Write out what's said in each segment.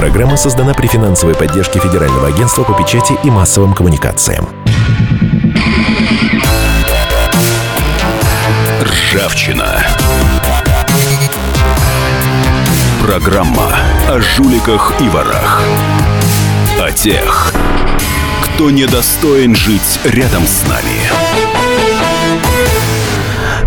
Программа создана при финансовой поддержке Федерального агентства по печати и массовым коммуникациям. Ржавчина. Программа о жуликах и ворах. О тех, кто недостоин жить рядом с нами.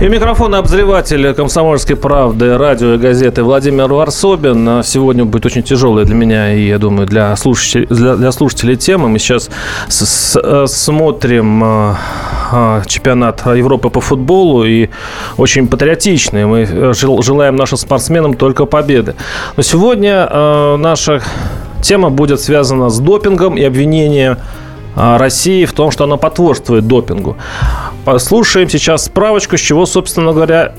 И микрофон обозреватель «Комсомольской правды», радио и газеты Владимир Варсобин. Сегодня будет очень тяжелая для меня и, я думаю, для слушателей, для, для слушателей тема. Мы сейчас с, с, э, смотрим э, э, чемпионат Европы по футболу и очень патриотичный. Мы желаем нашим спортсменам только победы. Но сегодня наша тема будет связана с допингом и обвинением России в том, что она потворствует допингу. Послушаем сейчас справочку, с чего, собственно говоря,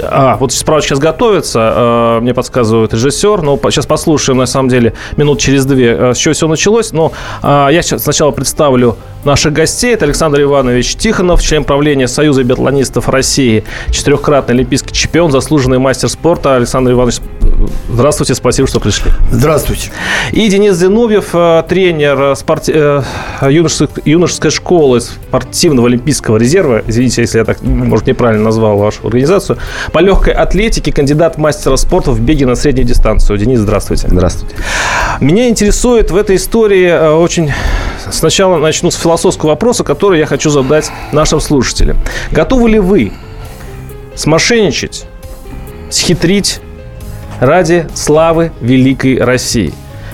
а, вот справочка сейчас готовится, э, мне подсказывает режиссер. Но сейчас послушаем, на самом деле, минут через две, э, с чего все началось. Но э, я сейчас сначала представлю наших гостей. Это Александр Иванович Тихонов, член правления Союза биатлонистов России, четырехкратный олимпийский чемпион, заслуженный мастер спорта. Александр Иванович, здравствуйте, спасибо, что пришли. Здравствуйте. И Денис Зиновьев, тренер спорти... юношеской, юношеской школы спортивного олимпийского резерва. Извините, если я так, может, неправильно назвал вашу организацию. По легкой атлетике кандидат мастера спорта в беге на среднюю дистанцию. Денис, здравствуйте. Здравствуйте. Меня интересует в этой истории э, очень... Сначала начну с философского вопроса, который я хочу задать нашим слушателям. Готовы ли вы смошенничать, схитрить ради славы великой России?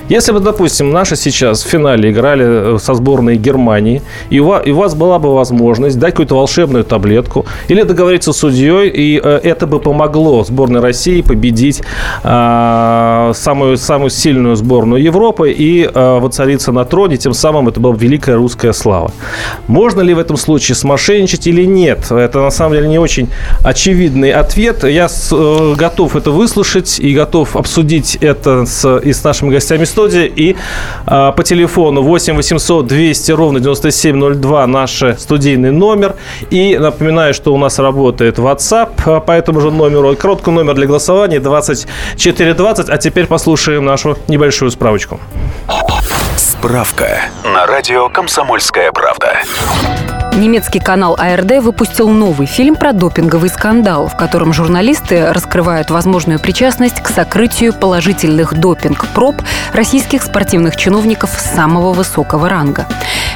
Если бы, допустим, наши сейчас в финале играли э, со сборной Германии, и у вас, и у вас была бы возможность дать какую-то волшебную таблетку или договориться с судьей, и э, это бы помогло сборной России победить э, самую, самую сильную сборную Европы и э, воцариться на троне, тем самым это была бы великая русская слава. Можно ли в этом случае смошенничать или нет? Это на самом деле не очень очевидный ответ. Я с, э, готов это выслушать и готов обсудить это с, и с нашими гостями студии. И э, по телефону 8 800 200 ровно 9702 наш студийный номер. И напоминаю, что у нас работает WhatsApp а, по этому же номеру. Короткий номер для голосования 2420. А теперь послушаем нашу небольшую справочку. Справка на радио «Комсомольская правда». Немецкий канал АРД выпустил новый фильм про допинговый скандал, в котором журналисты раскрывают возможную причастность к сокрытию положительных допинг-проб российских спортивных чиновников самого высокого ранга.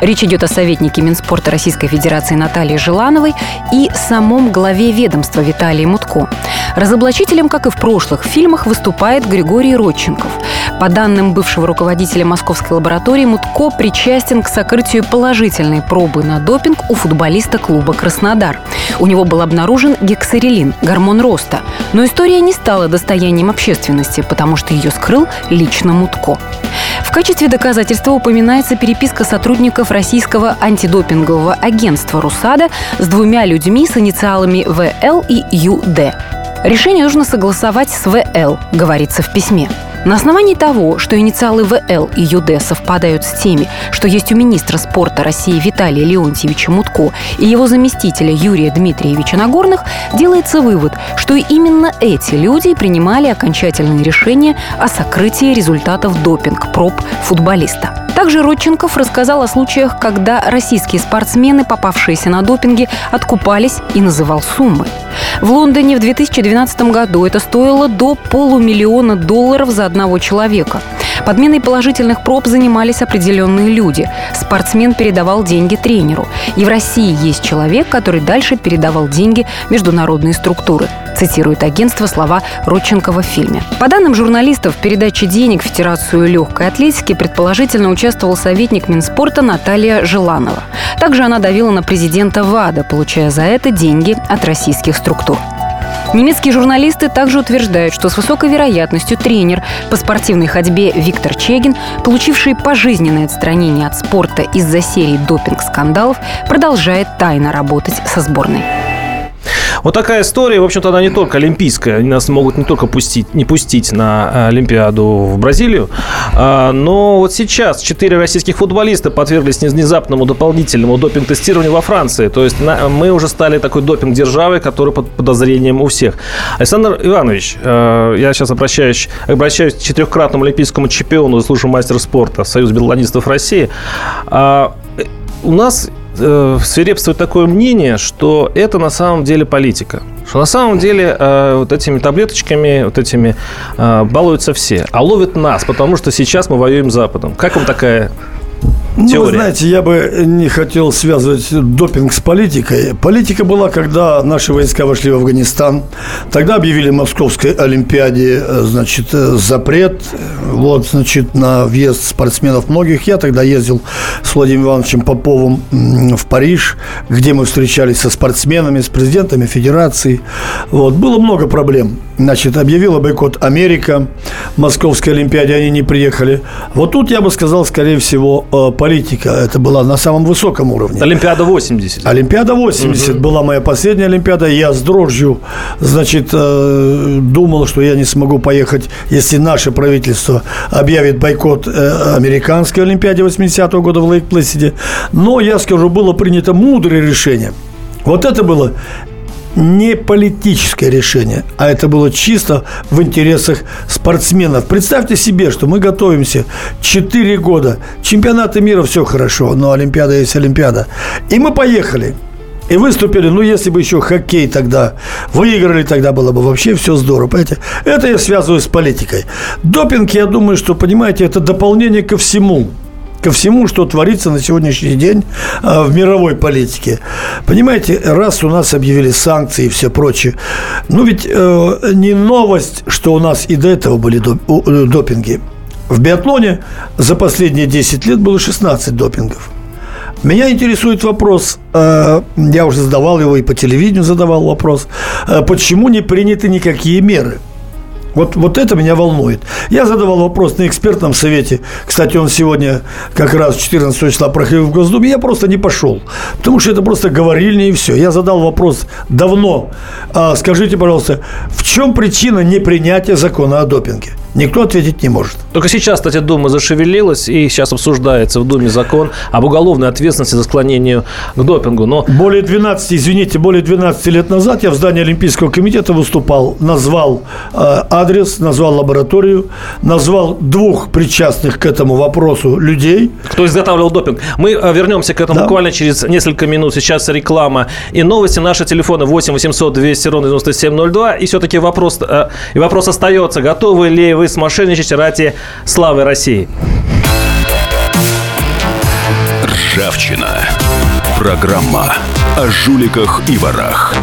Речь идет о советнике Минспорта Российской Федерации Наталье Желановой и самом главе ведомства Виталии Мутко. Разоблачителем, как и в прошлых фильмах, выступает Григорий Родченков. По данным бывшего руководителя Московской лаборатории, Мутко причастен к сокрытию положительной пробы на допинг у футболиста клуба «Краснодар». У него был обнаружен гексарелин, гормон роста. Но история не стала достоянием общественности, потому что ее скрыл лично Мутко. В качестве доказательства упоминается переписка сотрудников российского антидопингового агентства «Русада» с двумя людьми с инициалами ВЛ и ЮД. Решение нужно согласовать с ВЛ, говорится в письме. На основании того, что инициалы ВЛ и ЮД совпадают с теми, что есть у министра спорта России Виталия Леонтьевича Мутко и его заместителя Юрия Дмитриевича Нагорных, делается вывод, что именно эти люди принимали окончательные решения о сокрытии результатов допинг-проб футболиста. Также Родченков рассказал о случаях, когда российские спортсмены, попавшиеся на допинге, откупались и называл суммы. В Лондоне в 2012 году это стоило до полумиллиона долларов за одного человека. Подменой положительных проб занимались определенные люди. Спортсмен передавал деньги тренеру. И в России есть человек, который дальше передавал деньги международные структуры. Цитирует агентство слова Родченкова в фильме. По данным журналистов, в передаче денег в Федерацию легкой атлетики предположительно участвовал советник Минспорта Наталья Желанова. Также она давила на президента ВАДА, получая за это деньги от российских структур. Немецкие журналисты также утверждают, что с высокой вероятностью тренер по спортивной ходьбе Виктор Чегин, получивший пожизненное отстранение от спорта из-за серии допинг-скандалов, продолжает тайно работать со сборной. Вот такая история, в общем-то, она не только олимпийская. Они нас могут не только пустить, не пустить на Олимпиаду в Бразилию, а, но вот сейчас четыре российских футболиста подверглись внезапному дополнительному допинг-тестированию во Франции. То есть мы уже стали такой допинг-державой, который под подозрением у всех. Александр Иванович, э, я сейчас обращаюсь, обращаюсь к четырехкратному олимпийскому чемпиону, заслуженному мастер спорта Союз биатлонистов России. А, у нас э, свирепствует такое мнение, что это на самом деле политика. Что на самом деле э, вот этими таблеточками, вот этими э, балуются все. А ловят нас, потому что сейчас мы воюем с Западом. Как вам такая ну, вы знаете, я бы не хотел связывать допинг с политикой. Политика была, когда наши войска вошли в Афганистан. Тогда объявили Московской Олимпиаде, значит, запрет. Вот, значит, на въезд спортсменов многих. Я тогда ездил с Владимиром Ивановичем Поповым в Париж, где мы встречались со спортсменами, с президентами федерации. Вот, было много проблем. Значит, объявила бойкот Америка, Московской Олимпиаде они не приехали. Вот тут я бы сказал, скорее всего, э, политика. Это была на самом высоком уровне. Олимпиада 80. Олимпиада 80 угу. была моя последняя Олимпиада. Я с дрожью, значит, э, думал, что я не смогу поехать, если наше правительство объявит бойкот э, американской Олимпиаде 80-го года в Лейк-Плэсиде. Но, я скажу, было принято мудрое решение. Вот это было не политическое решение, а это было чисто в интересах спортсменов. Представьте себе, что мы готовимся 4 года. Чемпионаты мира все хорошо, но Олимпиада есть Олимпиада. И мы поехали. И выступили, ну, если бы еще хоккей тогда выиграли, тогда было бы вообще все здорово, понимаете? Это я связываю с политикой. Допинг, я думаю, что, понимаете, это дополнение ко всему ко всему, что творится на сегодняшний день а, в мировой политике. Понимаете, раз у нас объявили санкции и все прочее, ну ведь э, не новость, что у нас и до этого были э, допинги. В биатлоне за последние 10 лет было 16 допингов. Меня интересует вопрос, э, я уже задавал его и по телевидению задавал вопрос, почему не приняты никакие меры – вот, вот это меня волнует. Я задавал вопрос на экспертном совете. Кстати, он сегодня как раз 14 числа проходил в Госдуме. Я просто не пошел. Потому что это просто говорильня и все. Я задал вопрос давно. А, скажите, пожалуйста, в чем причина непринятия закона о допинге? Никто ответить не может. Только сейчас, кстати, Дума зашевелилась, и сейчас обсуждается в Думе закон об уголовной ответственности за склонение к допингу. Но... Более 12, извините, более 12 лет назад я в здании Олимпийского комитета выступал, назвал э, адрес, назвал лабораторию, назвал двух причастных к этому вопросу людей. Кто изготавливал допинг. Мы э, вернемся к этому да. буквально через несколько минут. Сейчас реклама и новости. Наши телефоны 8 800 200 ровно 9702. И все-таки вопрос, э, и вопрос остается. Готовы ли вы вы смошенничаете ради славы России. Ржавчина. Программа о жуликах и ворах.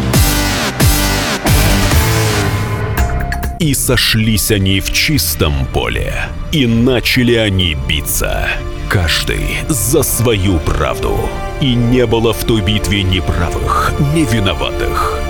И сошлись они в чистом поле, и начали они биться. Каждый за свою правду. И не было в той битве ни правых, ни виноватых.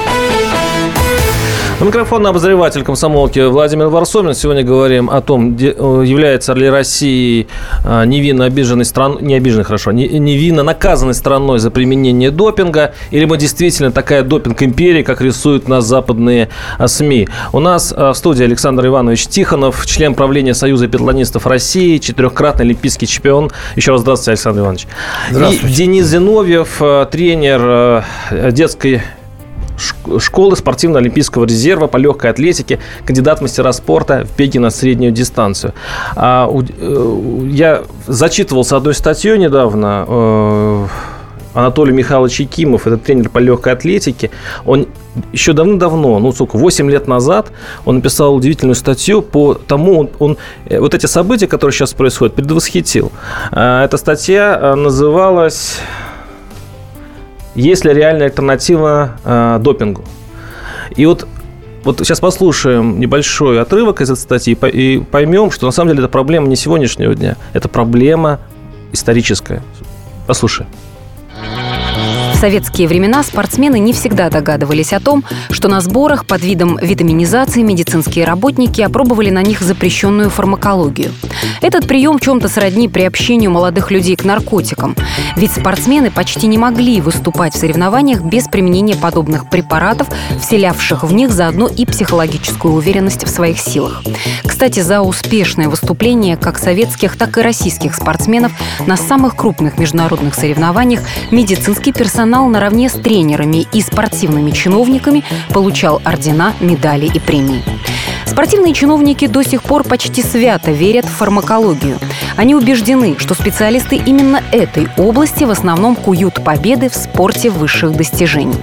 У микрофона обозреватель комсомолки Владимир Варсомин. Сегодня говорим о том, является ли Россия а, невинно обиженной страной, не обиженной, хорошо, невинно наказанной страной за применение допинга, или мы действительно такая допинг-империя, как рисуют нас западные а, СМИ. У нас а, в студии Александр Иванович Тихонов, член правления Союза петлонистов России, четырехкратный олимпийский чемпион. Еще раз здравствуйте, Александр Иванович. Здравствуйте. И Денис Зиновьев, тренер детской школы спортивно-олимпийского резерва по легкой атлетике, кандидат мастера спорта в беге на среднюю дистанцию. А, я зачитывался одной статьей недавно Анатолий Михайлович Якимов, это тренер по легкой атлетике, он еще давно-давно, ну, сколько, 8 лет назад, он написал удивительную статью по тому, он, он э, вот эти события, которые сейчас происходят, предвосхитил. А, эта статья э, называлась «Есть ли реальная альтернатива э, допингу?». И вот вот сейчас послушаем небольшой отрывок из этой статьи и поймем, что на самом деле это проблема не сегодняшнего дня, это проблема историческая. Послушаем советские времена спортсмены не всегда догадывались о том, что на сборах под видом витаминизации медицинские работники опробовали на них запрещенную фармакологию. Этот прием в чем-то сродни приобщению молодых людей к наркотикам. Ведь спортсмены почти не могли выступать в соревнованиях без применения подобных препаратов, вселявших в них заодно и психологическую уверенность в своих силах. Кстати, за успешное выступление как советских, так и российских спортсменов на самых крупных международных соревнованиях медицинский персонал персонал наравне с тренерами и спортивными чиновниками получал ордена, медали и премии. Спортивные чиновники до сих пор почти свято верят в фармакологию. Они убеждены, что специалисты именно этой области в основном куют победы в спорте высших достижений.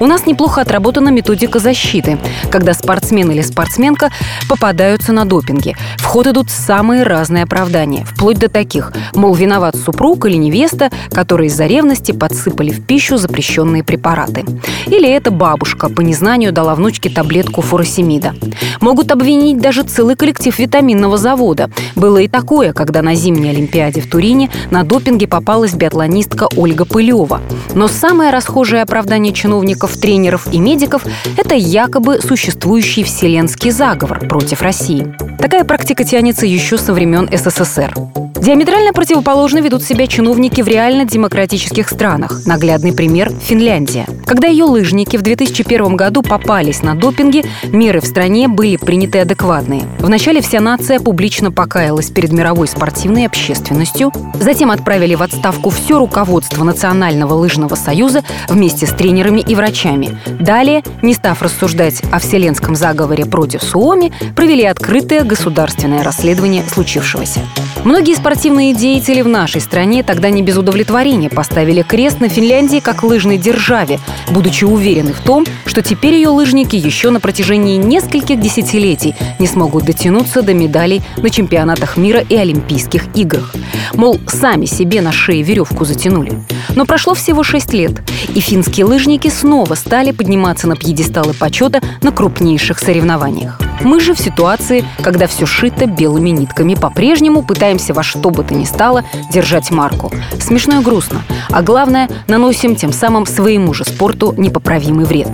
У нас неплохо отработана методика защиты, когда спортсмен или спортсменка попадаются на допинге. В ход идут самые разные оправдания, вплоть до таких, мол, виноват супруг или невеста, которые из-за ревности подсыпали в пищу запрещенные препараты. Или эта бабушка по незнанию дала внучке таблетку фуросемида. Могут обвинить даже целый коллектив витаминного завода. Было и такое, когда на зимней Олимпиаде в Турине на допинге попалась биатлонистка Ольга Пылева. Но самое расхожее оправдание чиновников, тренеров и медиков – это якобы существующий вселенский заговор против России. Такая практика тянется еще со времен СССР. Диаметрально противоположно ведут себя чиновники в реально демократических странах. Наглядный пример – Финляндия. Когда ее лыжники в 2001 году попались на допинге, меры в стране были приняты адекватные. Вначале вся нация публично покаялась перед мировой спортивной общественностью, затем отправили в отставку все руководство Национального лыжного союза вместе с тренерами и врачами. Далее, не став рассуждать о вселенском заговоре против Суоми, провели открытое государственное расследование случившегося. Многие спортивные деятели в нашей стране тогда не без удовлетворения поставили крест на Финляндии как лыжной державе, будучи уверены в том, что теперь ее лыжники еще на протяжении нескольких десятилетий не смогут дотянуться до медалей на чемпионатах мира и Олимпийских играх. Мол, сами себе на шее веревку затянули. Но прошло всего шесть лет, и финские лыжники снова стали подниматься на пьедесталы почета на крупнейших соревнованиях. Мы же в ситуации, когда все шито белыми нитками, по-прежнему пытаемся во что бы то ни стало держать марку. Смешно и грустно. А главное, наносим тем самым своему же спорту непоправимый вред.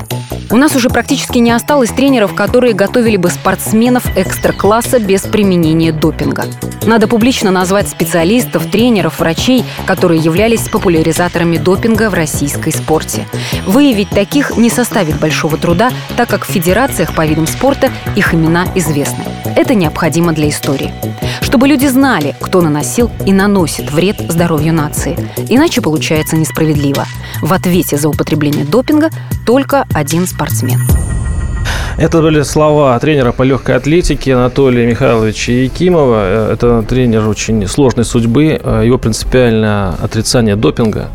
У нас уже практически не осталось тренеров, которые готовили бы спортсменов экстра-класса без применения допинга. Надо публично назвать специалистов, тренеров, врачей, которые являлись популяризаторами допинга в российской спорте. Выявить таких не составит большого труда, так как в федерациях по видам спорта их имена известны. Это необходимо для истории. Чтобы люди знали, кто наносил и наносит вред здоровью нации. Иначе получается несправедливо. В ответе за употребление допинга только один спортсмен. Это были слова тренера по легкой атлетике Анатолия Михайловича Якимова. Э, это тренер очень сложной судьбы. Э, его принципиальное отрицание допинга.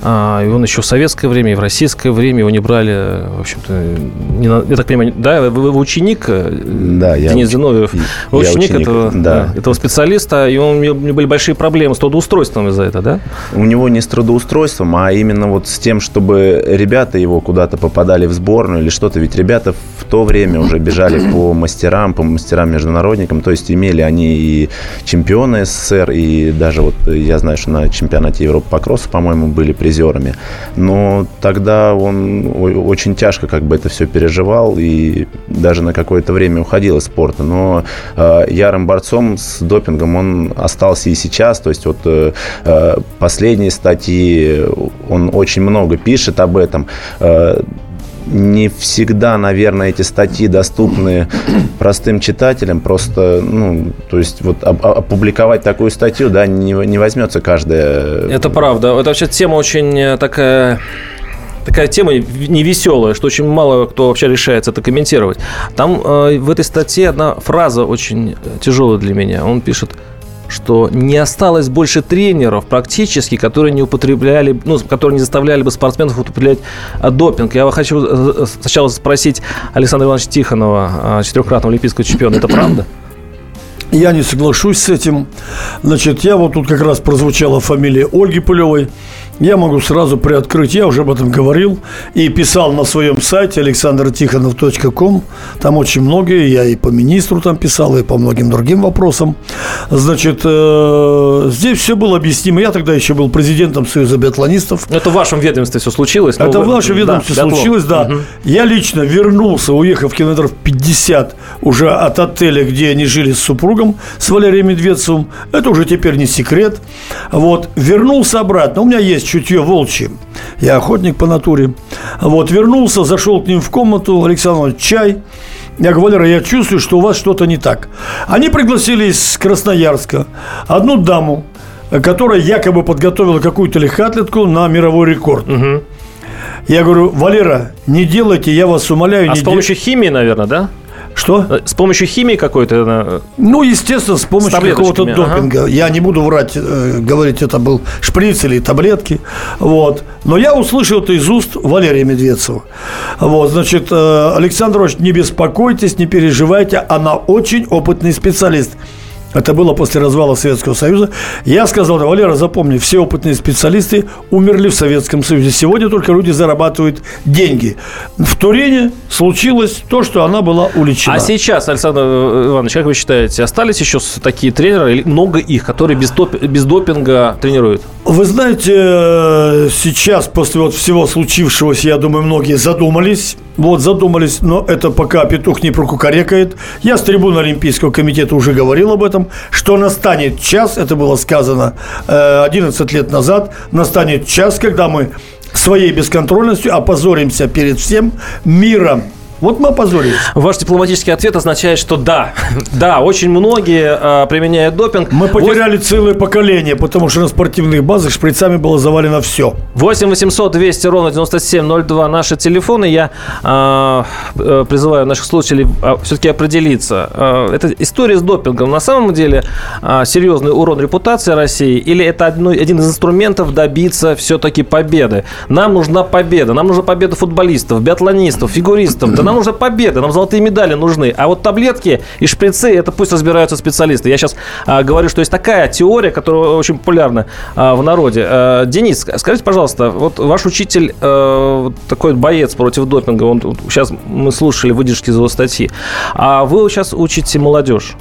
А, и он еще в советское время, и в российское время его не брали, в общем-то, не, я так понимаю, да, вы, вы ученик, э, да, Денис я Зиновьев, вы ученик, ученик этого, да. этого специалиста, и у него были большие проблемы с трудоустройством из-за этого, да? У него не с трудоустройством, а именно вот с тем, чтобы ребята его куда-то попадали в сборную или что-то, ведь ребята в то время уже бежали по мастерам, по мастерам-международникам, то есть имели они и чемпионы СССР, и даже вот я знаю, что на чемпионате Европы по кроссу, по-моему, были призерами. Но тогда он очень тяжко как бы это все переживал и даже на какое-то время уходил из спорта. Но э, ярым борцом с допингом он остался и сейчас. То есть вот э, э последние статьи, он очень много пишет об этом. Э, не всегда, наверное, эти статьи доступны простым читателям. Просто, ну, то есть вот опубликовать такую статью, да, не, не возьмется каждая. Это правда. Это вообще тема очень э, такая такая тема невеселая, что очень мало кто вообще решается это комментировать. Там э, в этой статье одна фраза очень тяжелая для меня. Он пишет, что не осталось больше тренеров практически, которые не употребляли, ну, которые не заставляли бы спортсменов употреблять а, допинг. Я хочу э, э, сначала спросить Александра Ивановича Тихонова, а, четырехкратного олимпийского чемпиона, это правда? Я не соглашусь с этим. Значит, я вот тут как раз прозвучала фамилия Ольги Пылевой я могу сразу приоткрыть, я уже об этом говорил и писал на своем сайте александртихонов.ком. Там очень многие, я и по министру там писал, и по многим другим вопросам. Значит, э, здесь все было объяснимо. Я тогда еще был президентом Союза биатлонистов. Это в вашем ведомстве все случилось? Это в вашем ведомстве да, случилось, да. Угу. Я лично вернулся, уехав километров 50 уже от отеля, где они жили с супругом, с Валерием Медведцевым. Это уже теперь не секрет. Вот, вернулся обратно. У меня есть чутье волчье. Я охотник по натуре. Вот, вернулся, зашел к ним в комнату, Александр чай. Я говорю, Валера, я чувствую, что у вас что-то не так. Они пригласили из Красноярска одну даму, которая якобы подготовила какую-то легкоатлетку на мировой рекорд. Угу. Я говорю, Валера, не делайте, я вас умоляю. А не с помощью дел... химии, наверное, да? Что? Э, с помощью химии какой-то? Ну, естественно, с помощью какого-то допинга. Ага. Я не буду врать, э, говорить, это был шприц или таблетки. Вот. Но я услышал это из уст Валерия Медведцева. Вот, значит, э, Александр Ильич, не беспокойтесь, не переживайте, она очень опытный специалист. Это было после развала Советского Союза. Я сказал, Валера, запомни, все опытные специалисты умерли в Советском Союзе. Сегодня только люди зарабатывают деньги. В Турине случилось то, что она была уличена. А сейчас, Александр Иванович, как вы считаете, остались еще такие тренеры, или много их, которые без, топ, без допинга тренируют? Вы знаете, сейчас после вот всего случившегося, я думаю, многие задумались. Вот, задумались, но это пока петух не прокукарекает. Я с трибуны Олимпийского комитета уже говорил об этом, что настанет час, это было сказано 11 э, лет назад, настанет час, когда мы своей бесконтрольностью опозоримся перед всем миром вот мы опозорились. Ваш дипломатический ответ означает, что да, да, очень многие э, применяют допинг. Мы потеряли 8... целое поколение, потому что на спортивных базах шприцами было завалено все. 8 800 200 ровно 9702 наши телефоны. Я э, э, призываю наших слушателей э, все-таки определиться. Это история с допингом на самом деле серьезный урон репутации России или это одно, один из инструментов добиться все-таки победы? Нам нужна победа. Нам нужна победа футболистов, биатлонистов, фигуристов. Да нам нужна победа, нам золотые медали нужны. А вот таблетки и шприцы, это пусть разбираются специалисты. Я сейчас а, говорю, что есть такая теория, которая очень популярна а, в народе. А, Денис, скажите, пожалуйста, вот ваш учитель а, такой боец против допинга, он, сейчас мы слушали выдержки из его статьи, а вы сейчас учите молодежь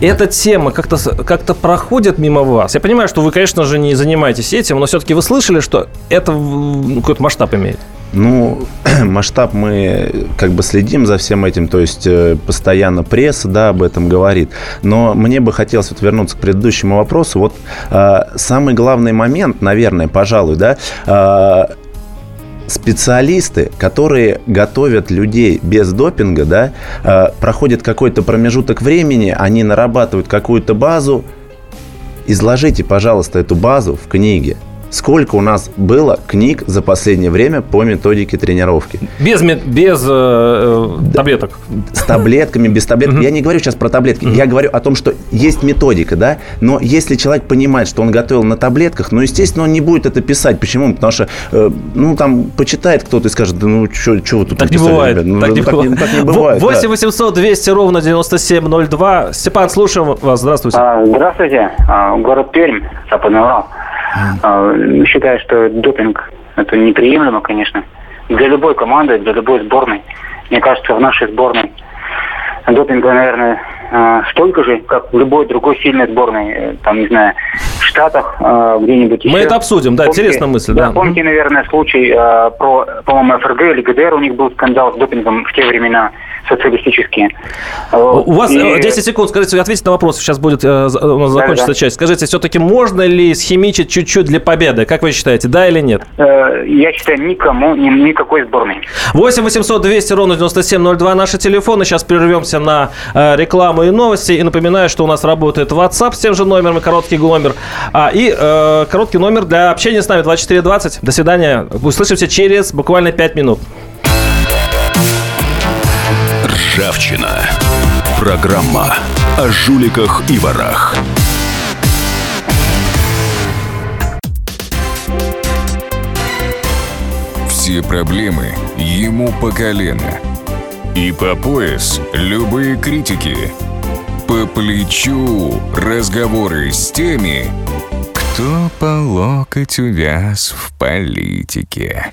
эта тема как-то как проходит мимо вас? Я понимаю, что вы, конечно же, не занимаетесь этим, но все-таки вы слышали, что это какой-то масштаб имеет? Ну, масштаб мы как бы следим за всем этим, то есть э, постоянно пресса, да, об этом говорит. Но мне бы хотелось вот вернуться к предыдущему вопросу. Вот э, самый главный момент, наверное, пожалуй, да, э, специалисты, которые готовят людей без допинга, да, э, проходит какой-то промежуток времени, они нарабатывают какую-то базу. Изложите, пожалуйста, эту базу в книге. Сколько у нас было книг за последнее время по методике тренировки? Без, без э, э, таблеток. С таблетками, без таблеток. Я не говорю сейчас про таблетки. Я говорю о том, что есть методика, да. Но если человек понимает, что он готовил на таблетках, ну, естественно, он не будет это писать. Почему? Потому что, э, ну, там, почитает кто-то и скажет, да, ну, что вы тут Так не бывает. Ну, так, не так, бывает. так не бывает. 8 800 200 ровно 9702. Степан, слушаем вас. Здравствуйте. А, здравствуйте. А, город Пермь, Западный Урал. Mm. Считаю, что допинг это неприемлемо, конечно, для любой команды, для любой сборной. Мне кажется, в нашей сборной допинга, наверное, а, столько же, как в любой другой сильной сборной, э, там, не знаю, в Штатах, а, где-нибудь Мы это обсудим, да, помните, интересная мысль, да. да. Помните, наверное, случай про, по-моему, ФРГ или ГДР, у них был скандал с допингом в те времена. Социалистические. У вас И- э, 10 секунд, скажите, ответьте на вопрос, сейчас будет э, у нас закончится Да-да. часть. Скажите, все-таки можно ли схимичить чуть-чуть для победы? Как вы считаете, да или нет? э, я считаю, никому, ни- никакой сборной. 8 800 200 ровно 9702 наши телефоны. Сейчас прервемся на рекламу и новости. И напоминаю, что у нас работает WhatsApp с тем же номером и короткий номер. А, и э, короткий номер для общения с нами 2420. До свидания. Услышимся через буквально 5 минут. Ржавчина. Программа о жуликах и ворах. Все проблемы ему по колено. И по пояс любые критики. По плечу разговоры с теми, кто по локоть увяз в политике.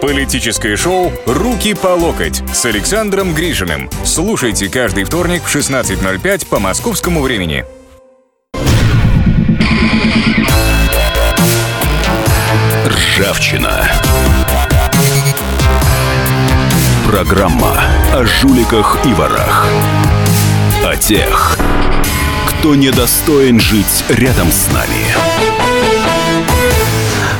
Политическое шоу «Руки по локоть» с Александром Грижиным. Слушайте каждый вторник в 16.05 по московскому времени. Ржавчина. Программа о жуликах и ворах. О тех, кто недостоин жить рядом с нами.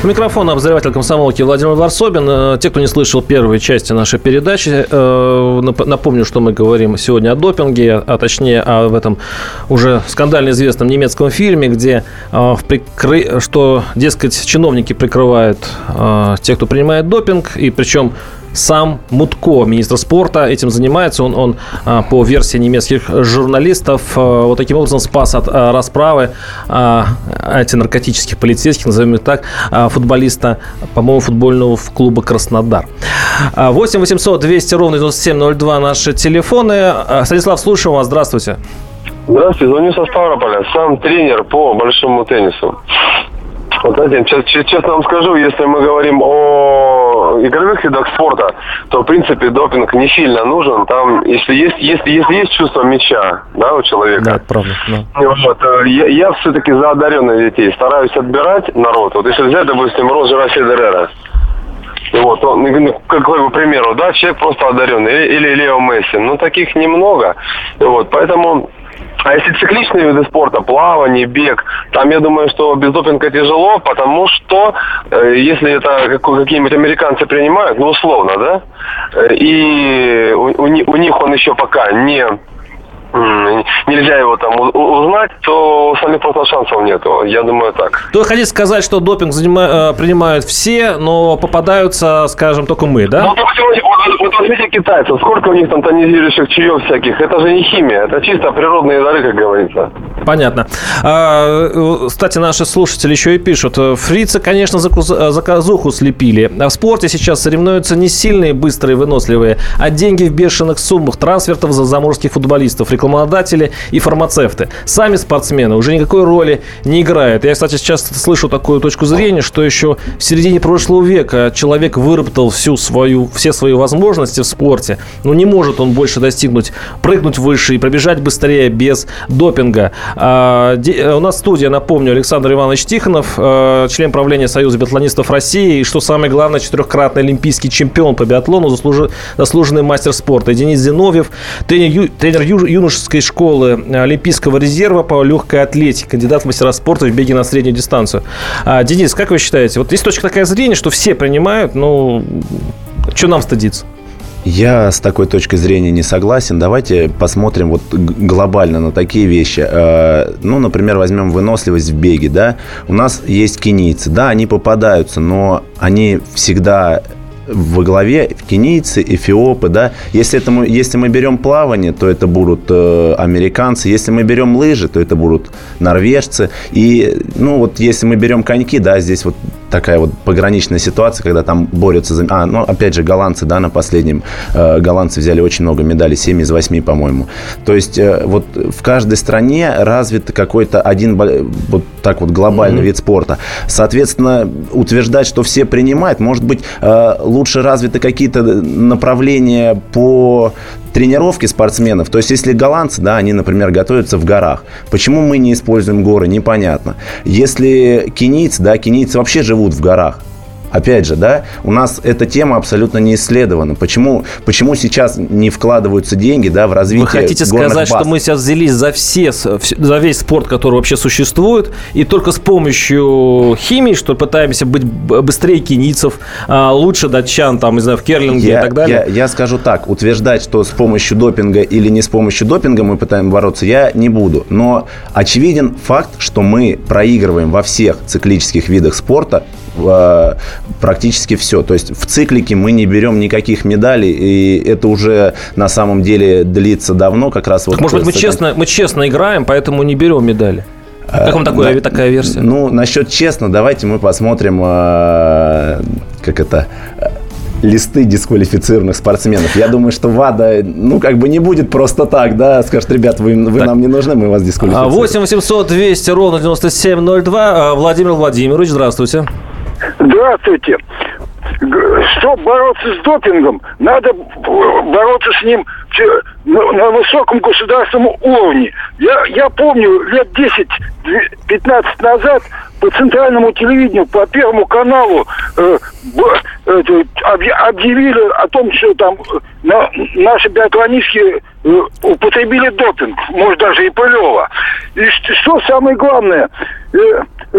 У микрофона обозреватель комсомолки Владимир Варсобин. Э, Те, кто не слышал первой части нашей передачи, э, нап- напомню, что мы говорим сегодня о допинге, а точнее о в этом уже скандально известном немецком фильме, где э, в прикры- что, дескать, чиновники прикрывают тех, кто принимает допинг, и причем сам Мутко, министр спорта, этим занимается. Он, он а, по версии немецких журналистов, а, вот таким образом спас от а, расправы а, антинаркотических полицейских, назовем их так, а, футболиста, по-моему, футбольного клуба «Краснодар». А, 8 800 200 ровно 9702 наши телефоны. Станислав, слушаем вас. Здравствуйте. Здравствуйте, звоню со Ставрополя. Сам тренер по большому теннису. Вот знаете, чес- чес- честно вам скажу, если мы говорим о игровых видах спорта, то, в принципе, допинг не сильно нужен. Там, если есть, если, если есть чувство мяча, да, у человека, Да, это правда. да. вот, э, я, я все-таки за одаренных детей стараюсь отбирать народ. Вот если взять, допустим, Роджера Федерера, и вот он, ну, какой бы примеру, да, человек просто одаренный, или, или Лео Месси, ну таких немного, И вот, поэтому а если цикличные виды спорта, плавание, бег, там я думаю, что без допинга тяжело, потому что э, если это как- какие-нибудь американцы принимают, ну условно, да, и у, у у них он еще пока не нельзя его там узнать, то остальных просто шансов нету. Я думаю так. То хотите сказать, что допинг занима- э, принимают все, но попадаются, скажем, только мы, да? Ну, вот, вот возьмите китайцев, сколько у них там тонизирующих чаев всяких, это же не химия, это чисто природные дары, как говорится. Понятно. А, э, Кстати, наши слушатели еще и пишут. Фрицы, конечно, э, заказуху слепили. А в спорте сейчас соревнуются не сильные, быстрые, выносливые, а деньги в бешеных суммах трансфертов за заморских футболистов, рекламодатели и фармацевты. Сами спортсмены уже никакой роли не играют. Я, кстати, сейчас слышу такую точку зрения, что еще в середине прошлого века человек выработал всю свою, все свои возможности в спорте, но не может он больше достигнуть, прыгнуть выше и пробежать быстрее без допинга. А, э, у нас студия, напомню, Александр Иванович Тихонов, э, член правления Союза биатлонистов России, и, что самое главное, четырехкратный олимпийский чемпион по биатлону, заслуженный мастер спорта. Денис Зиновьев, тренер, ю- тренер ю- юношеской школы э, Олимпийского резерва по легкой атлетике, кандидат в мастера спорта в беге на среднюю дистанцию. А, Денис, как вы считаете, вот есть точка такая зрения, что все принимают, ну, что нам стыдиться? Я с такой точкой зрения не согласен. Давайте посмотрим вот глобально на такие вещи. Э, Ну, например, возьмем выносливость в беге, да. У нас есть кенийцы. Да, они попадаются, но они всегда во главе кенийцы, эфиопы, да. Если, это мы, если мы берем плавание, то это будут э, американцы. Если мы берем лыжи, то это будут норвежцы. И, ну, вот если мы берем коньки, да, здесь вот такая вот пограничная ситуация, когда там борются за... А, ну, опять же, голландцы, да, на последнем. Э, голландцы взяли очень много медалей, 7 из 8, по-моему. То есть э, вот в каждой стране развит какой-то один вот так вот глобальный mm-hmm. вид спорта. Соответственно, утверждать, что все принимают, может быть, э, лучше развиты какие-то направления по тренировке спортсменов. То есть, если голландцы, да, они, например, готовятся в горах, почему мы не используем горы, непонятно. Если кенийцы, да, кенийцы вообще живут в горах, Опять же, да, у нас эта тема абсолютно не исследована. Почему, почему сейчас не вкладываются деньги да, в развитие Вы хотите сказать, баз? что мы сейчас взялись за, все, за весь спорт, который вообще существует, и только с помощью химии, что пытаемся быть быстрее кенийцев, а, лучше датчан, там, не знаю, в керлинге я, и так далее? Я, я скажу так, утверждать, что с помощью допинга или не с помощью допинга мы пытаемся бороться, я не буду. Но очевиден факт, что мы проигрываем во всех циклических видах спорта Э, практически все. То есть в циклике мы не берем никаких медалей, и это уже на самом деле длится давно, как раз так вот. Может быть, мы честно, мы честно играем, поэтому не берем медали. Как вам такое, да, такая версия? Ну, насчет честно, давайте мы посмотрим, э, как это листы дисквалифицированных спортсменов. Я думаю, что ВАДА, ну, как бы не будет просто так, да, скажет, ребят, вы, вы нам не нужны, мы вас дисквалифицируем. 8 800 200 ровно 9702. Владимир Владимирович, здравствуйте. Здравствуйте. Чтобы бороться с допингом, надо бороться с ним на высоком государственном уровне. Я, я помню, лет 10-15 назад по центральному телевидению, по Первому каналу э, э, объявили о том, что там э, на, наши биатлонистки э, употребили допинг, может даже и Пылева. И что самое главное, э, э,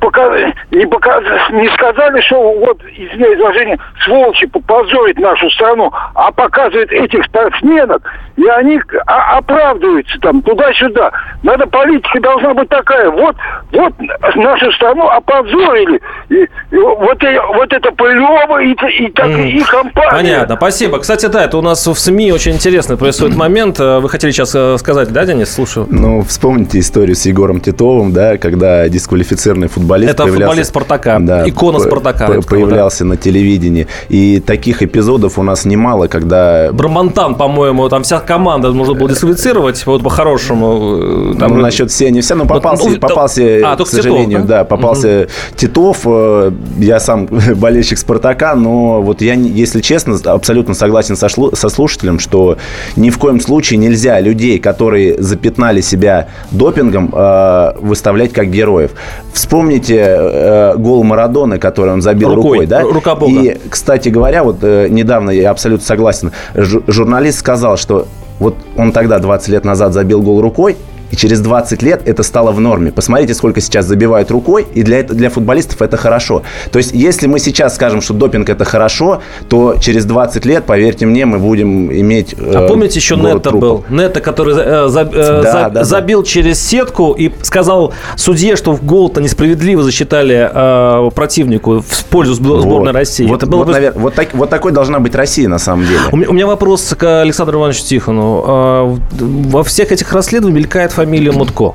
пока, не, пока, не сказали, что вот, извиняюсь изложение, сволочи позорить нашу страну, а показывают этих спортсменок, и они оправдываются там туда-сюда. Надо политика должна быть такая. Вот, вот нашу страну опозорили. И, и вот, и, вот это Пылева и, и, так, mm. и компания. Понятно, спасибо. Кстати, да, это у нас в СМИ очень интересный происходит момент. Вы хотели сейчас э, сказать, да, Денис? Слушаю. Ну, вспомните историю с Егором Титовым, да, когда дисквалифицированный футболист Это футболист Спартака, да, икона Спартака. По, появлялся да. на телевидении. И таких эпизодов у нас немало, когда... Брамантан, по-моему, там вся команда можно было дисквалифицировать, вот по-хорошему. Э, там... Ну, насчет все, не все, но попался, ну, попался а, к сожалению, Титов, да? да, попался угу. Титов. Э, я сам болельщик Спартака, но вот я, если честно, абсолютно согласен со, со слушателем, что ни в коем случае нельзя людей, которые запятнали себя допингом, э, выставлять как героев. Вспомните гол Марадоны, который он забил рукой, рукой да? Рука Бога. И, кстати говоря, вот недавно я абсолютно согласен, журналист сказал, что вот он тогда, 20 лет назад, забил гол рукой, и через 20 лет это стало в норме. Посмотрите, сколько сейчас забивают рукой, и для, для футболистов это хорошо. То есть, если мы сейчас скажем, что допинг это хорошо, то через 20 лет, поверьте мне, мы будем иметь э, А помните, еще Нетто был? Нетто, который э, за, э, да, за, да, забил да. через сетку и сказал судье, что в гол-то несправедливо засчитали э, противнику в пользу сборной вот. России. Вот, это было вот, бы... навер... вот, так, вот такой должна быть Россия на самом деле. У меня, у меня вопрос к Александру Ивановичу Тихону. Э, во всех этих расследованиях мелькает фамилия Мутко.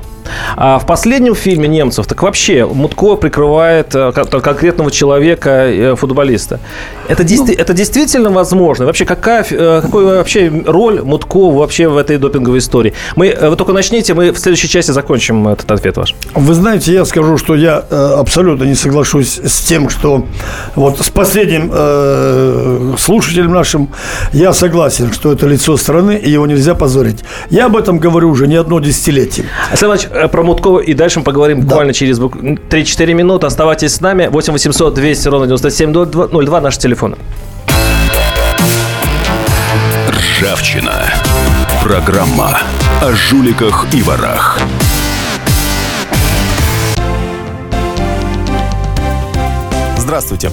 А в последнем фильме немцев так вообще Мутко прикрывает э, конкретного человека, э, футболиста. Это, ну, это действительно возможно? Вообще, какая, э, какой вообще роль Мутко вообще в этой допинговой истории? Мы, вы только начните, мы в следующей части закончим этот ответ ваш. Вы знаете, я скажу, что я абсолютно не соглашусь с тем, что вот с последним э, слушателем нашим я согласен, что это лицо страны, и его нельзя позорить. Я об этом говорю уже не одно десятилетие. Александр Э, про Муткова и дальше мы поговорим да. буквально через 3-4 минуты. Оставайтесь с нами. 8 800 200 ровно 9702 наш телефон. Ржавчина. Программа о жуликах и ворах. Здравствуйте.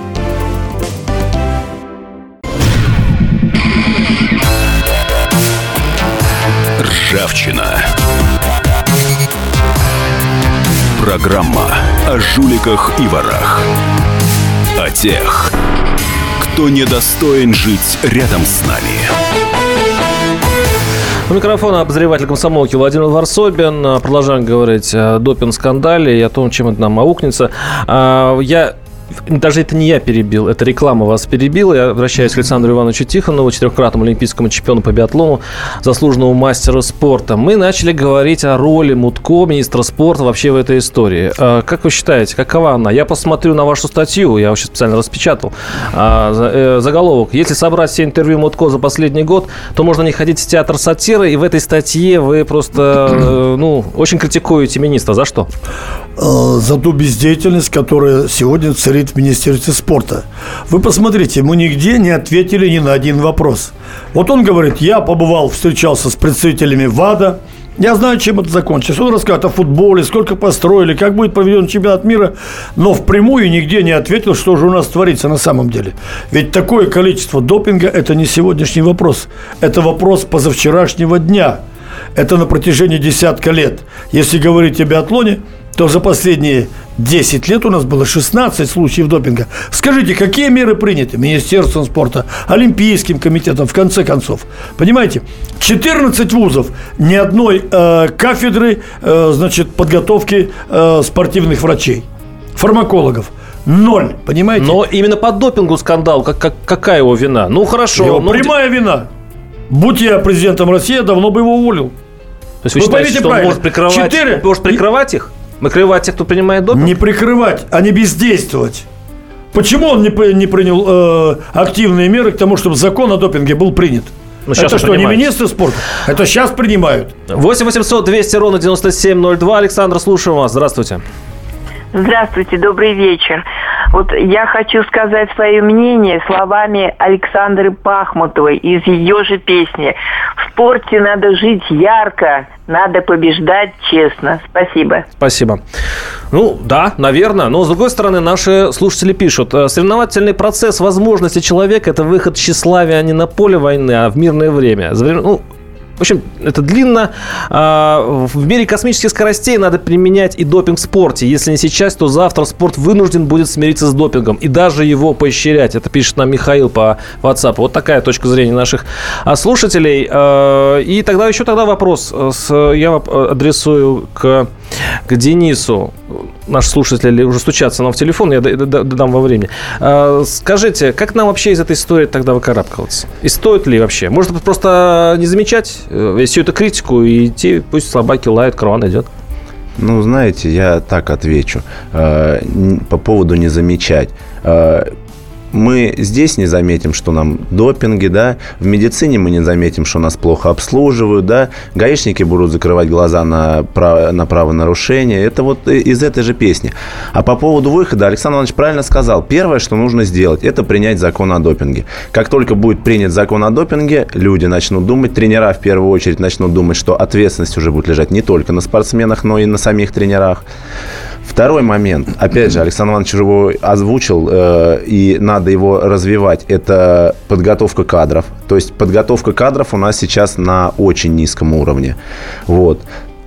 Ржавчина. Программа о жуликах и ворах. О тех, кто недостоин жить рядом с нами. У микрофона обозреватель комсомолки Владимир Варсобин. Продолжаем говорить о допинг-скандале и о том, чем это нам аукнется. А, я даже это не я перебил, это реклама вас перебила. Я обращаюсь к Александру Ивановичу Тихонову, четырехкратному олимпийскому чемпиону по биатлону, заслуженному мастеру спорта. Мы начали говорить о роли Мутко, министра спорта, вообще в этой истории. А, как вы считаете, какова она? Я посмотрю на вашу статью, я вообще специально распечатал а, э, заголовок. Если собрать все интервью Мутко за последний год, то можно не ходить в театр сатиры, и в этой статье вы просто, э, ну, очень критикуете министра. За что? За ту бездеятельность, которая сегодня царит в Министерстве спорта. Вы посмотрите, мы нигде не ответили ни на один вопрос. Вот он говорит, я побывал, встречался с представителями ВАДА, я знаю, чем это закончилось. Он рассказывает о футболе, сколько построили, как будет проведен чемпионат мира, но впрямую нигде не ответил, что же у нас творится на самом деле. Ведь такое количество допинга – это не сегодняшний вопрос. Это вопрос позавчерашнего дня. Это на протяжении десятка лет. Если говорить о биатлоне, то за последние 10 лет у нас было 16 случаев допинга. Скажите, какие меры приняты Министерством спорта, Олимпийским комитетом, в конце концов? Понимаете, 14 вузов, ни одной э, кафедры э, значит, подготовки э, спортивных врачей, фармакологов. Ноль, понимаете? Но именно по допингу скандал, как, как, какая его вина? Ну, хорошо. Его ну, прямая вина. Будь я президентом России, я давно бы его уволил. То есть вы, вы считаете, что он может прикрывать, 4... может прикрывать их? Прикрывать тех, кто принимает допинг? Не прикрывать, а не бездействовать. Почему он не, не принял э, активные меры к тому, чтобы закон о допинге был принят? Ну, это что, не министры спорта? Это сейчас принимают. 8 800 200 ровно 9702. Александр, слушаем вас. Здравствуйте. Здравствуйте, добрый вечер. Вот я хочу сказать свое мнение словами Александры Пахмутовой из ее же песни. В спорте надо жить ярко, надо побеждать честно. Спасибо. Спасибо. Ну, да, наверное. Но, с другой стороны, наши слушатели пишут. «Э, соревновательный процесс возможности человека – это выход тщеславия не на поле войны, а в мирное время. Ну, в общем, это длинно. А, в мире космических скоростей надо применять и допинг в спорте. Если не сейчас, то завтра спорт вынужден будет смириться с допингом и даже его поощрять. Это пишет нам Михаил по WhatsApp. Вот такая точка зрения наших а, слушателей. А, и тогда еще тогда вопрос я адресую к, к Денису наши слушатели уже стучатся нам в телефон, я дам во времени. А, скажите, как нам вообще из этой истории тогда выкарабкиваться? И стоит ли вообще? Может просто не замечать э, всю эту критику и идти, пусть собаки лают, караван идет? Ну, знаете, я так отвечу. Э, по поводу не замечать. Мы здесь не заметим, что нам допинги, да, в медицине мы не заметим, что нас плохо обслуживают, да, гаишники будут закрывать глаза на, право, на правонарушение. Это вот из этой же песни. А по поводу выхода Александр Иванович правильно сказал. Первое, что нужно сделать, это принять закон о допинге. Как только будет принят закон о допинге, люди начнут думать, тренера в первую очередь начнут думать, что ответственность уже будет лежать не только на спортсменах, но и на самих тренерах. Второй момент, опять же, Александр Иванович его озвучил, э, и надо его развивать, это подготовка кадров. То есть подготовка кадров у нас сейчас на очень низком уровне. Вот.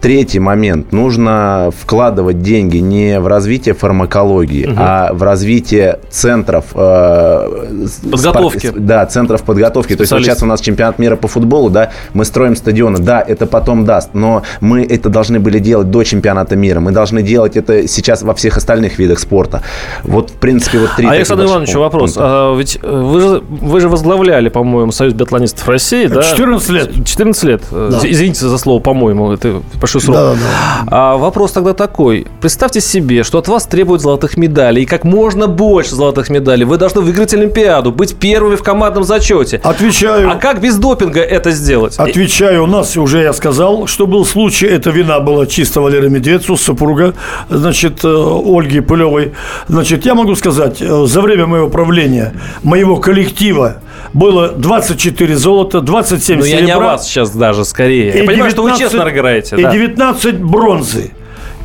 Третий момент. Нужно вкладывать деньги не в развитие фармакологии, угу. а в развитие центров... Э, подготовки. Спор... Да, центров подготовки. То есть вот сейчас у нас чемпионат мира по футболу, да, мы строим стадионы. Да, это потом даст, но мы это должны были делать до чемпионата мира. Мы должны делать это сейчас во всех остальных видах спорта. Вот, в принципе, вот три... Александр Иванович, вопрос. А, ведь э, вы же, вы же возглавляли, по-моему, Союз биатлонистов России, да? 14 лет. 14 лет. Да. Извините за слово, по-моему. Это большой срок. Да, да. А вопрос тогда такой. Представьте себе, что от вас требуют золотых медалей, и как можно больше золотых медалей. Вы должны выиграть Олимпиаду, быть первыми в командном зачете. Отвечаю. А как без допинга это сделать? Отвечаю. У нас уже я сказал, что был случай, эта вина была чисто Валерия Медведцу, супруга, значит, э, Ольги Пылевой. Значит, я могу сказать, э, за время моего правления, моего коллектива, было 24 золота, 27 Ну, я не о вас сейчас даже, скорее. И я понимаю, что вы честно играете. И да. 19 бронзы.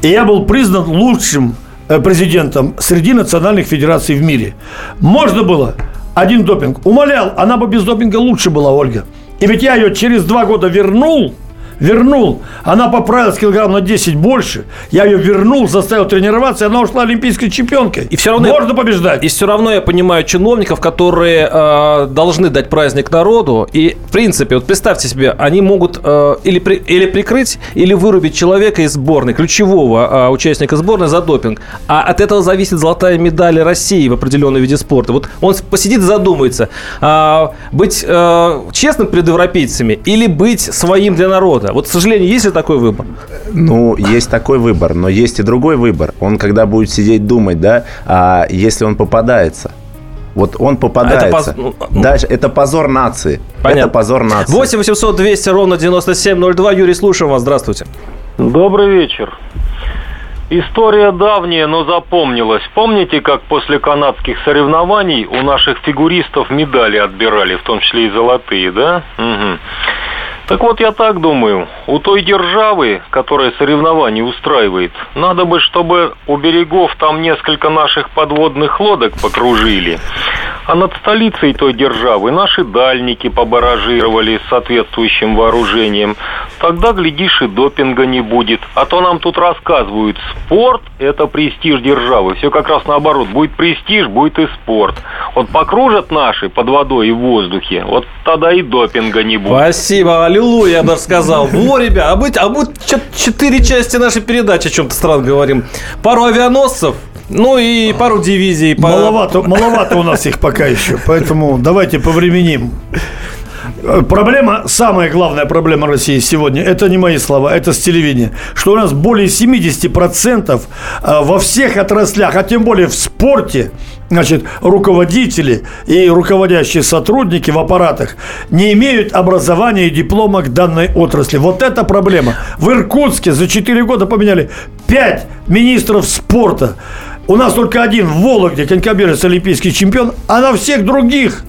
И я был признан лучшим э, президентом среди национальных федераций в мире. Можно было один допинг. Умолял, она бы без допинга лучше была, Ольга. И ведь я ее через два года вернул, вернул. Она поправилась килограмм на 10 больше. Я ее вернул, заставил тренироваться, и она ушла олимпийской чемпионкой. И все равно Можно побеждать. И все равно я понимаю чиновников, которые э, должны дать праздник народу. И, в принципе, вот представьте себе, они могут э, или, при, или прикрыть, или вырубить человека из сборной, ключевого э, участника сборной за допинг. А от этого зависит золотая медаль России в определенном виде спорта. Вот он посидит и задумается, э, быть э, честным перед европейцами или быть своим для народа. Вот, к сожалению, есть ли такой выбор? Ну, есть такой выбор, но есть и другой выбор. Он когда будет сидеть думать, да, а если он попадается, вот он попадается. Это поз- ну, Дальше это позор нации. Понятно. Это позор нации. 8 800 200 ровно 9702. Юрий, слушаем вас. Здравствуйте. Добрый вечер. История давняя, но запомнилась. Помните, как после канадских соревнований у наших фигуристов медали отбирали, в том числе и золотые, да? Мгм. Так вот, я так думаю, у той державы, которая соревнования устраивает, надо бы, чтобы у берегов там несколько наших подводных лодок покружили, а над столицей той державы наши дальники побаражировали с соответствующим вооружением. Тогда, глядишь, и допинга не будет. А то нам тут рассказывают, спорт – это престиж державы. Все как раз наоборот. Будет престиж, будет и спорт. Вот покружат наши под водой и в воздухе, вот тогда и допинга не будет. Спасибо, аллилуйя, я даже сказал. Во, ребят, а мы, а чё- четыре части нашей передачи о чем-то странно говорим. Пару авианосцев, ну и пару дивизий. Маловато, маловато у нас их пока еще, поэтому давайте повременим. Проблема, самая главная проблема России сегодня, это не мои слова, это с телевидения, что у нас более 70% э, во всех отраслях, а тем более в спорте, значит, руководители и руководящие сотрудники в аппаратах не имеют образования и диплома к данной отрасли. Вот это проблема. В Иркутске за 4 года поменяли 5 министров спорта. У нас только один в Вологде, конькобежец, олимпийский чемпион, а на всех других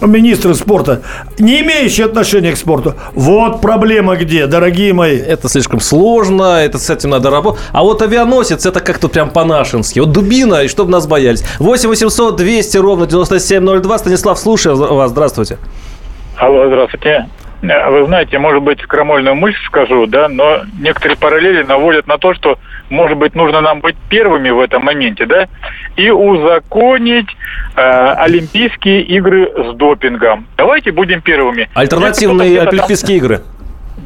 министры спорта, не имеющие отношения к спорту. Вот проблема где, дорогие мои. Это слишком сложно, это с этим надо работать. А вот авианосец, это как-то прям по-нашенски. Вот дубина, и чтобы нас боялись. 8 800 200 ровно 9702. Станислав, слушаю вас. Здравствуйте. Алло, здравствуйте. Э, Вы знаете, может быть, крамольную мысль скажу, да, но некоторые параллели наводят на то, что, может быть, нужно нам быть первыми в этом моменте, да, и узаконить э, Олимпийские игры с допингом. Давайте будем первыми. Альтернативные Олимпийские игры.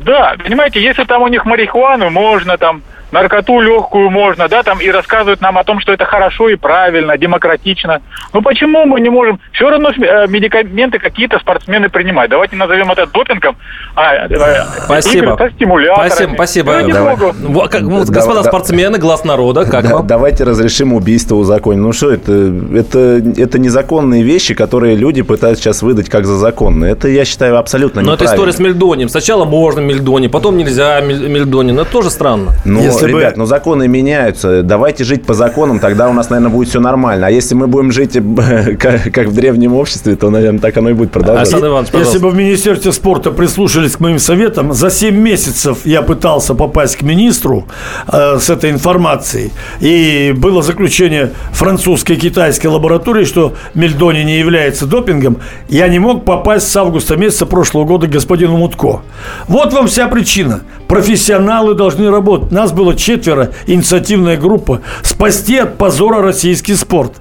Да, понимаете, если там у них марихуану можно, там наркоту легкую можно, да, там и рассказывают нам о том, что это хорошо и правильно, демократично. Ну почему мы не можем? Все равно э, медикаменты какие-то спортсмены принимают. Давайте назовем это допингом. А, э, Спасибо. игры со стимуляторами. Спасибо, спасибо. Ради Давай. Вот, как- вот, Да, господа да. спортсмены, глаз народа, как Да, вам? давайте разрешим убийство узаконить. Ну что это? Это, это незаконные вещи, которые люди пытаются сейчас выдать как за законные. Это, я считаю, абсолютно Но это история с Мельдонием. Сначала можно Мельдони, потом нельзя Мель- Мельдони. Но это тоже странно. Ну, Если бы- ребят, ну законы меняются. Давайте жить по законам, тогда у нас, наверное, будет все нормально. А если мы будем жить э, как, как в древнем обществе, то, наверное, так оно и будет продолжаться. Александр Иванович, пожалуйста. Если бы в Министерстве спорта прислушались к моим советам, за 7 месяцев я пытался попасть к министру э, с этой информацией. И было заключение французской и китайской лаборатории, что мельдони не является допингом. Я не мог попасть с августа месяца прошлого года к господину Мутко. Вот вам вся причина. Профессионалы должны работать. Нас было четверо, инициативная группа. Спасти от позора российский спорт.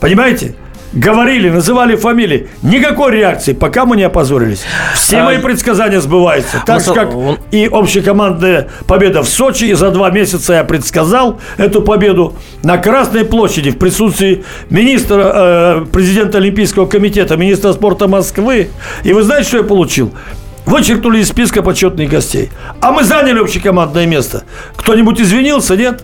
Понимаете? Говорили, называли фамилии. Никакой реакции, пока мы не опозорились. Все А, мои предсказания сбываются. Так же, как он- и общекомандная победа в Сочи. И за два месяца я предсказал эту победу на Красной площади в присутствии министра, э, президента Олимпийского комитета, министра спорта Москвы. И вы знаете, что я получил? Вычеркнули из списка почетных гостей. А мы заняли общекомандное место. Кто-нибудь извинился, нет?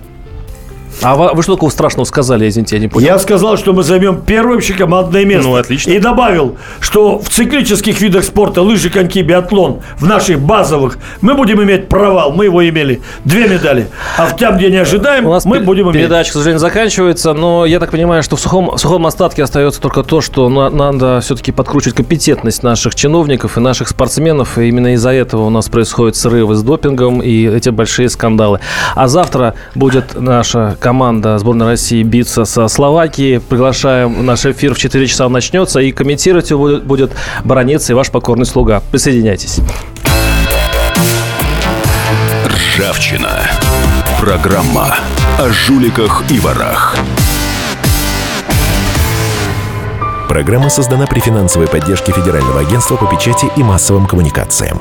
А вы, что такого страшного сказали, извините, я не понял. Я сказал, что мы займем первое общекомандное место. Ну, отлично. И добавил, что в циклических видах спорта лыжи, коньки, биатлон, в наших базовых, мы будем иметь провал. Мы его имели. Две медали. А в тем, где не ожидаем, У нас мы будем иметь. передача, к сожалению, заканчивается, но я так понимаю, что в сухом, в сухом остатке остается только то, что на- надо все-таки подкручивать компетентность наших чиновников и наших спортсменов, и именно из-за этого у нас происходят срывы с допингом и эти большие скандалы. А завтра будет наша команда сборной России биться со Словакией. Приглашаем, наш эфир в 4 часа начнется, и комментировать его будет, баронец и ваш покорный слуга. Присоединяйтесь. Ржавчина. Программа о жуликах и ворах. Программа создана при финансовой поддержке Федерального агентства по печати и массовым коммуникациям.